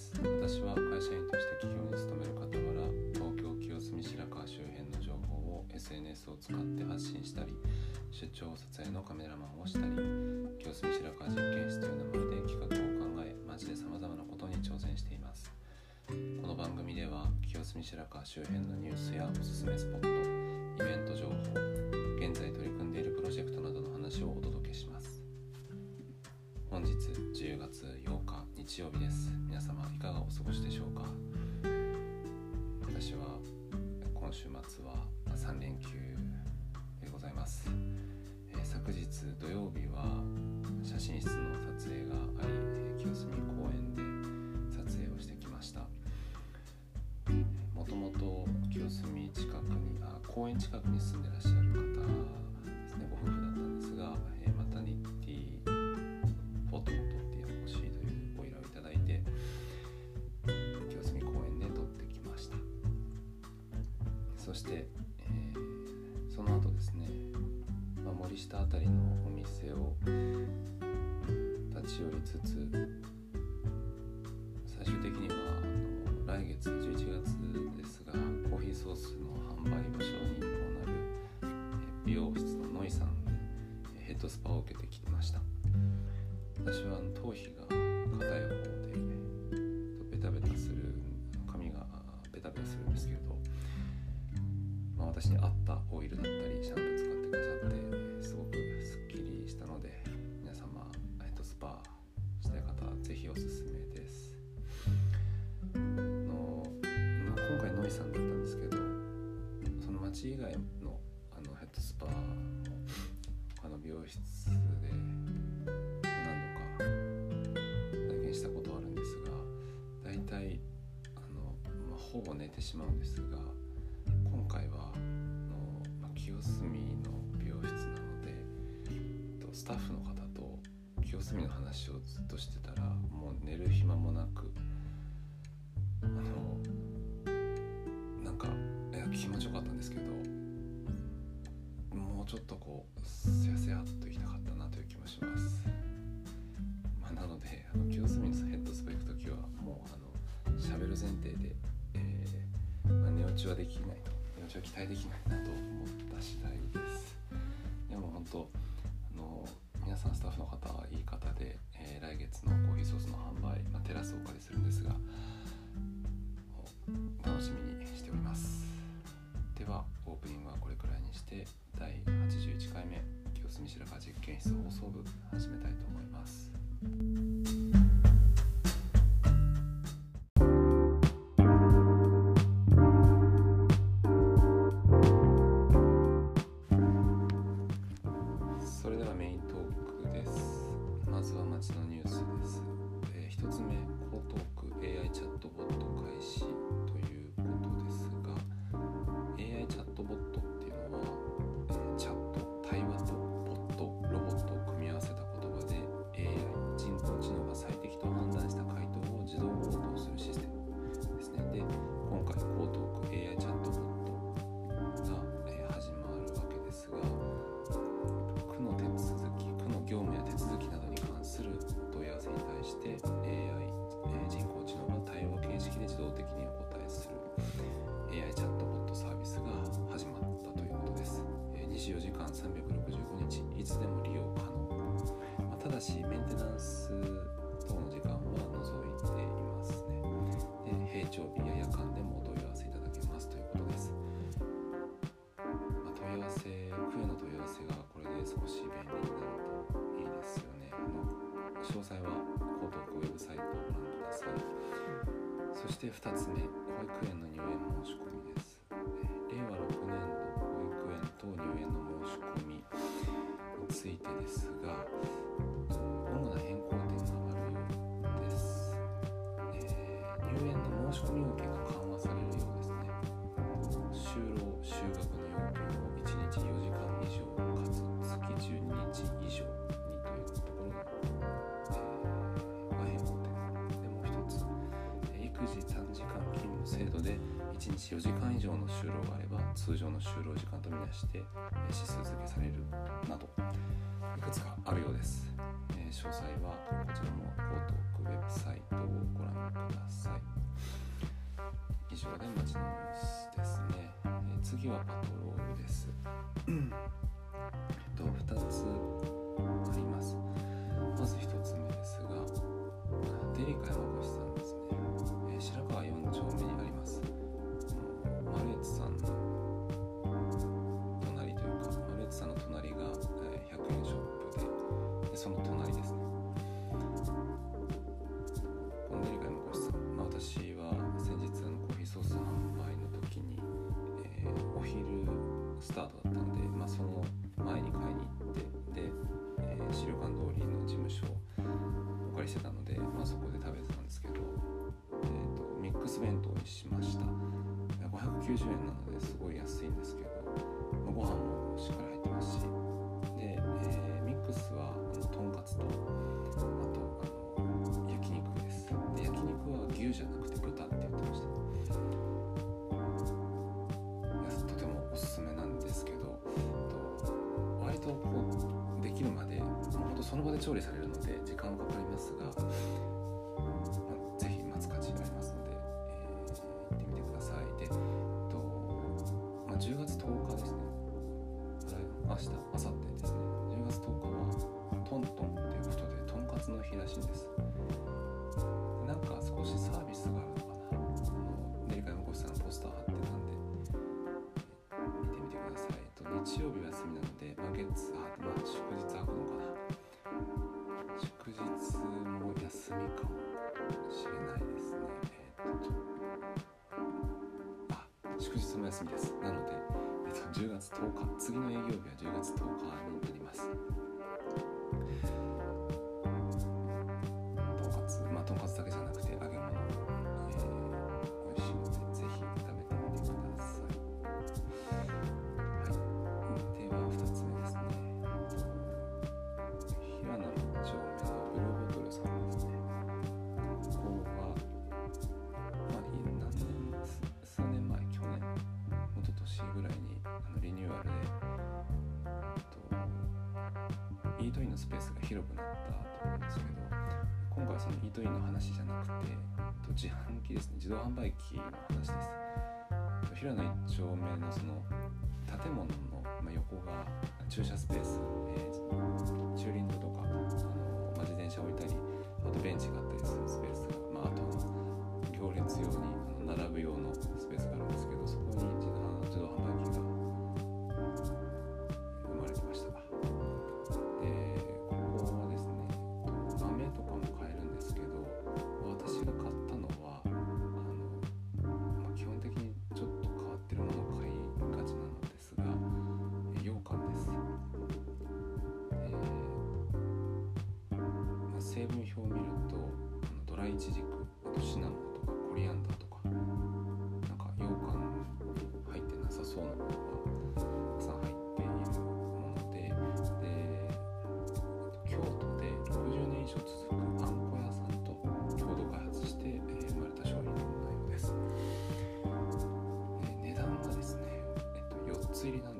です。私は会社員として企業に勤める傍ら東京清澄白河周辺の情報を SNS を使って発信したり出張撮影のカメラマンをしたり清澄白河実験室という名前で企画を考え街でさまざまなことに挑戦しています。この番組では清澄白河周辺のニュースやおすすめスポットイベント情報現在取り組んでいるプロジェクトなどの話をお届けします。本日10月8日日曜日です。皆様いかがお過ごしでしょうか？私は今週末は3連休でございます、えー昨日土曜日は写真室の撮影がありえー清澄公園で撮影をしてきました。もともと清澄近くにあ公園近くに住んでらっしゃるのお店を立ち寄りつつ最終的にはあの来月11月ですがコーヒーソースの販売場所にもなるえ美容室のノイさんでヘッドスパを受けてきてました。私は頭皮が硬い方でベタベタする髪がベタベタするんですけれど、町以外のあのヘッドスパも他の美容室で何度か体験したことあるんですが大体あの、まあ、ほぼ寝てしまうんですが今回はあの、まあ、清澄の美容室なのでえっとスタッフの方と清澄の話をずっとしてたらもう寝る暇もなくあのちょっとこうせやせやっと行きたかったなという気もします、まあ、なのであの清澄のヘッドスパ行く時はもうあの喋る前提で、えーまあ、寝落ちはできないと。寝落ちは期待できないなと思った次第です。でも本当あの皆さんスタッフの方はいい方で、えー来月のコーヒーソースの販売、まあ、テラスをお借りするんですが楽しみにしております。ではオープニングはこれくらいにして目清澄白川実験室放送部始めたいと思います。それではメイントークです。まずは街のニュースです、24時間365日いつでも利用可能、まあただしメンテナンス等の時間は除いていますねで平常日や夜間でもお問い合わせいただけますということですまあ、問い合わせ、区への問い合わせがこれで少し便利になるといいですよね。詳細は江東区ウェブサイトをご覧ください。そして2つ目、保育園の入園申し込みです。ですが、主な変更点があるようです。えー入園の申し込み要件が緩和されるようですね。就労就学の要件を1日4時間以上かつ月12日以上にというところが、えー、変更点でもう一つえ育児短時間勤務制度で1日4時間以上の就労があれば通常の就労時間とみなしてえ指数付けされるなどいくつかあるようです、えー詳細はこちらの江東区ウェブサイトをご覧ください。以上で街のニュースですね、えー次はパトロールです。えっと90円なのですごい安いんですけど、まあご飯もしっかり入ってますし。で、えーミックスはあのとんかつとあとあの焼肉です。で焼肉は牛じゃなくて豚って言ってました。とてもおすすめなんですけどと割とこうできるまでもうほんとその場で調理されるとんかつの日らしですなんか少しサービスがあるのかなあのデリカ山越さんがポスター貼ってたんで見てみてください。と日曜日は休みなので、まあ、月、あ、まあ、祝日開くのかな。祝日も休みかもしれないですね。えっと、あ、祝日も休みです。なので、えっと、10月10日、次の営業日は10月10日になります。ートインのスペースが広くなったと思うんですけど、今回はそのイートインの話じゃなくて、自販機ですね、自動販売機の話です。平野一丁目のその建物の、横が駐車スペース、えー駐輪場とかあの、まあ、自転車置いたりあとベンチがあったりするスペースが、まあ、あと行列用にあの並ぶ用のスペースがあるんですけどまあ、成分表を見るとあのドライイチジクあとシナモンとかコリアンダーとかなんか羊羹入ってなさそうなものがたくさん入っているものでで京都で60年以上続くあんこ屋さんと共同開発して、えー生まれた商品のようです。え値段がですね、えっと、4つ入りなんです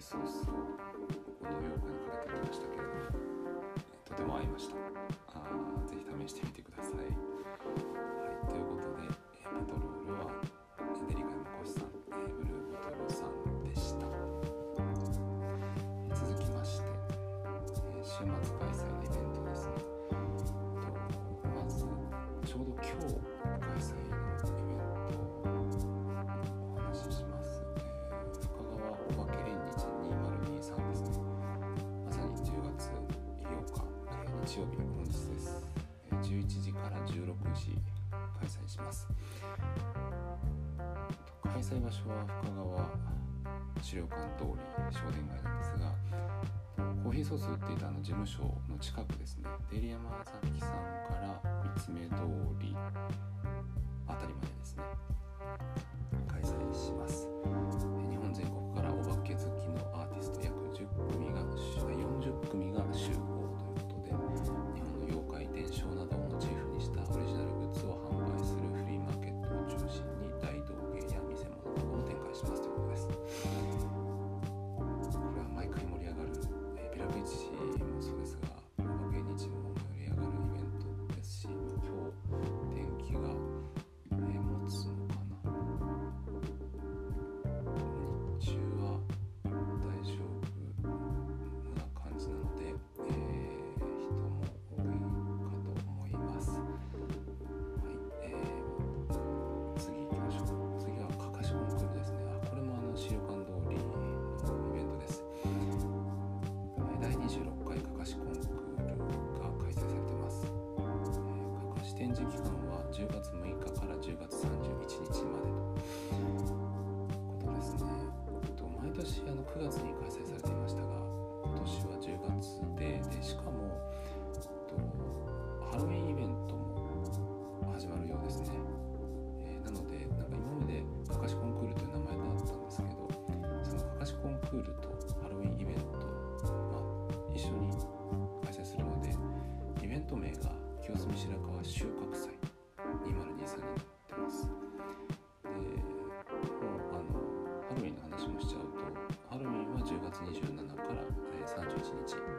ーソースをこのようにかけてみましたけれども、とても合いました。あーぜひ試してみてくださ。い、曜日本日です。11時から16時開催します。開催場所は深川資料館通り商店街なんですが、コーヒーソース売っていたあの事務所の近くですね、デリヤマザキさんから三つ目通りあたりまでですね、開催します。日本全国からお化け好きのアーティスト約10組が40組が集合。各自一个。から、え31日。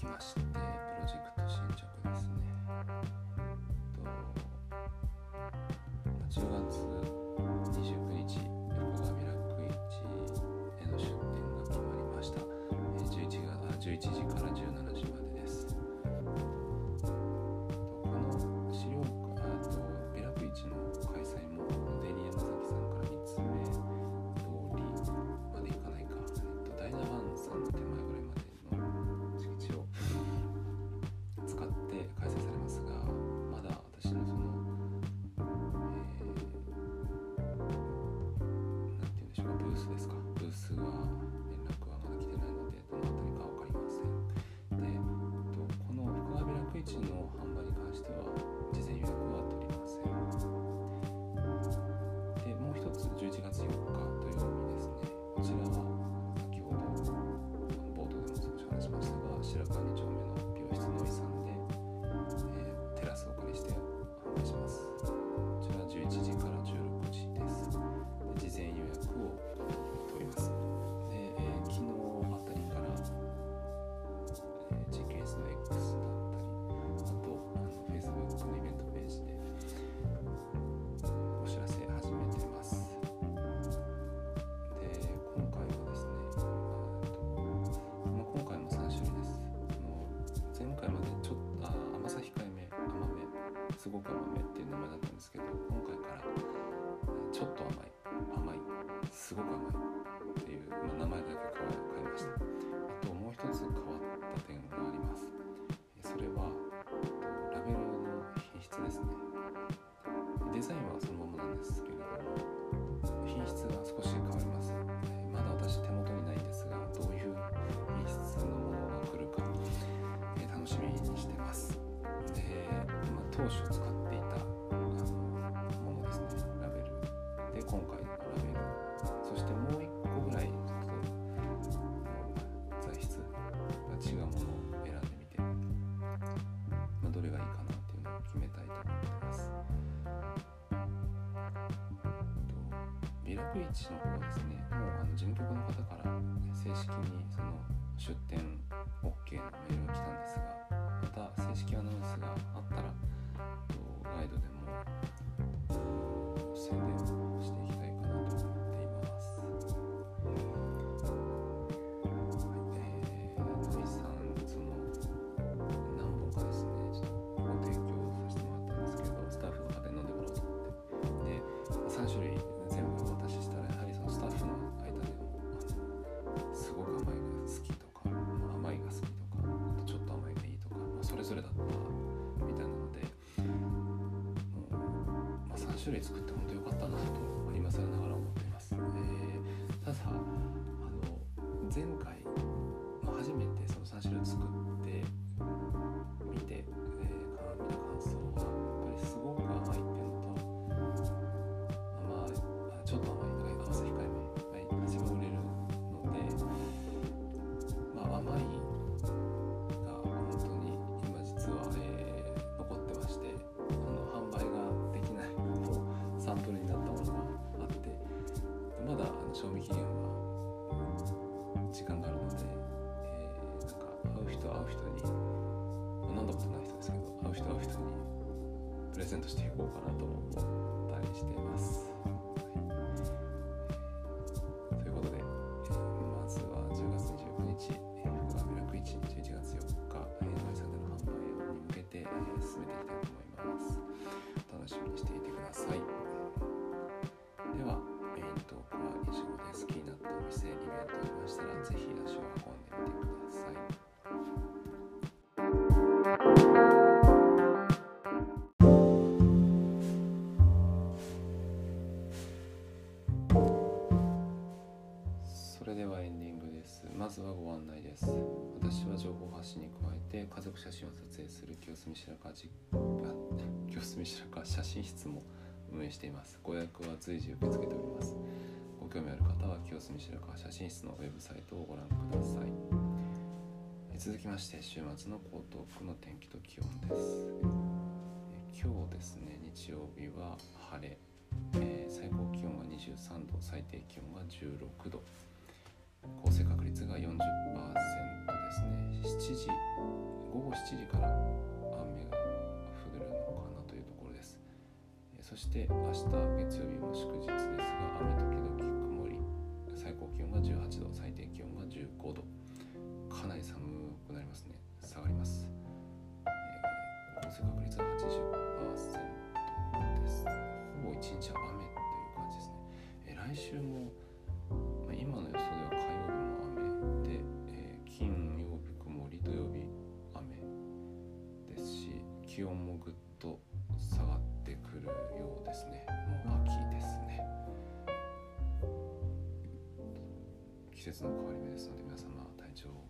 きました。一のすごく甘めっていう名前だったんですけど今回からちょっと甘い甘いすごく甘いっていう、まあ、名前だけ変えました。あともう一つ変わった点があります。それはラベルの品質ですね。当初使っていたものですねラベルで今回のラベルそしてもう1個ぐらいちょっと材質が違うものを選んでみて、まあ、どれがいいかなっていうのを決めたいと思ってますミラクリチの方はですねもうあの事務局の方から正式にその出店 OK のメールれぞれだったみたいなのでもう、まあ、3種類作って本当良かったなと今更ながら思っています、えーただあの前回、こうかなと思ったりしています。はいということで、まずは10月29日、福岡ミラク市11月4日、えー、ノイさんでの販売に向けて、進めていきたいと思います。楽しみにしていてください。では、メイントークは以上です。気になったお店、ずはご案内です。私は情報発信に加えて家族写真を撮影する清澄白河じ 清澄白河写真室も運営しています。ご予約は随時受け付けております。ご興味ある方は清澄白河写真室のウェブサイトをご覧ください。続きまして週末の江東区の天気と気温です。今日ですね日曜日は晴れ。えー最高気温が23度最低気温が16度降水確率が40%ですね。7時午後7時から雨が降るのかなというところです。そして明日月曜日も祝日ですが雨時々曇り。最高気温が18度最低気温が15気温もぐっと下がってくるようですね。もう秋ですね。季節の変わり目ですので皆様体調を、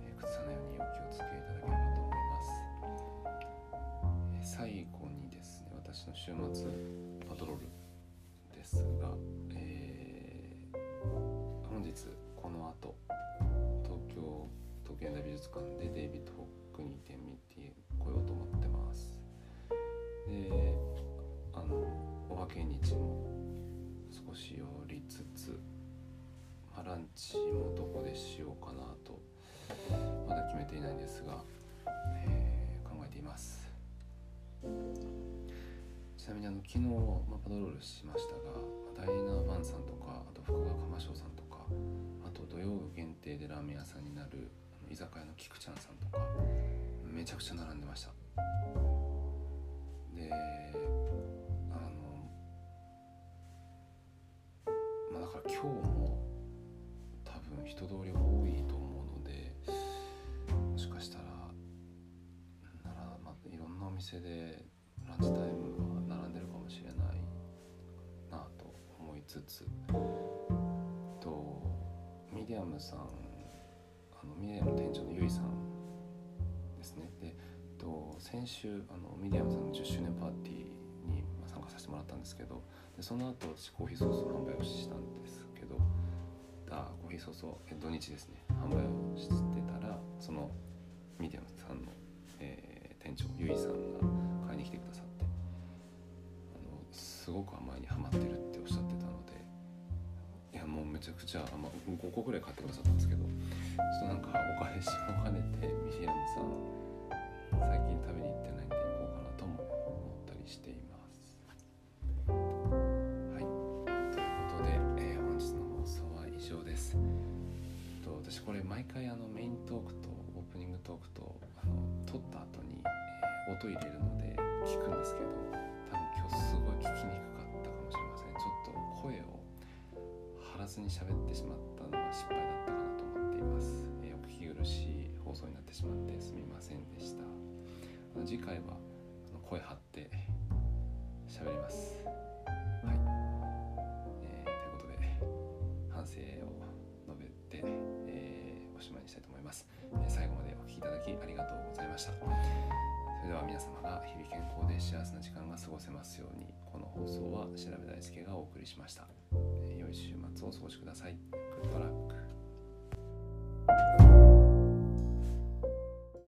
えー崩さないようにお気をつけいただければと思います。最後にですね私の週末パトロールですが、えー本日この後東京東京現代美術館でデイビッド・つつ、まあ、ランチもどこでしようかなとまだ決めていないんですが、えー考えています。ちなみにあの昨日、まあ、パトロールしましたがダイナーバンさんとかあと福川釜翔さんとかあと土曜限定でラーメン屋さんになるあの居酒屋の菊ちゃんさんとかめちゃくちゃ並んで店でランチタイムは並んでるかもしれないなと思いつつとミディアムさんあのミディアム店長のゆいさんですねでと先週あのミディアムさんの10周年パーティーに参加させてもらったんですけどでその後私コーヒーソースの販売をしたんですけどあコーヒーソースを土日ですね販売をしてたらそのミディアムさんの、店長ゆいさんが買いに来てくださってあのすごく甘いにハマってるっておっしゃってたのでいやもうめちゃくちゃ甘5個ぐらい買ってくださったんですけどちょっとなんかお返しも兼ねてミシェラムさん最近食べに行ってないんで行こうかなとも思ったりしています。はい。ということで、本日の放送は以上です。と私これ毎回あのメイントークとニングトークとあの撮った後に、え音入れるので聞くんですけど多分今日すごい聞きにくかったかもしれません。ちょっと声を張らずに喋ってしまったのは失敗だったかなと思っています、えーお聞き苦しい放送になってしまってすみませんでした。次回は声張って喋ります。はい、えーということで反省を述べて、えーおしまいにしたいと思います、えーいただきありがとうございました。それでは皆様が日々健康で幸せな時間が過ごせますようにこの放送は調べ大輔がお送りしました、え、良い週末をお過ごしください。グッドラック。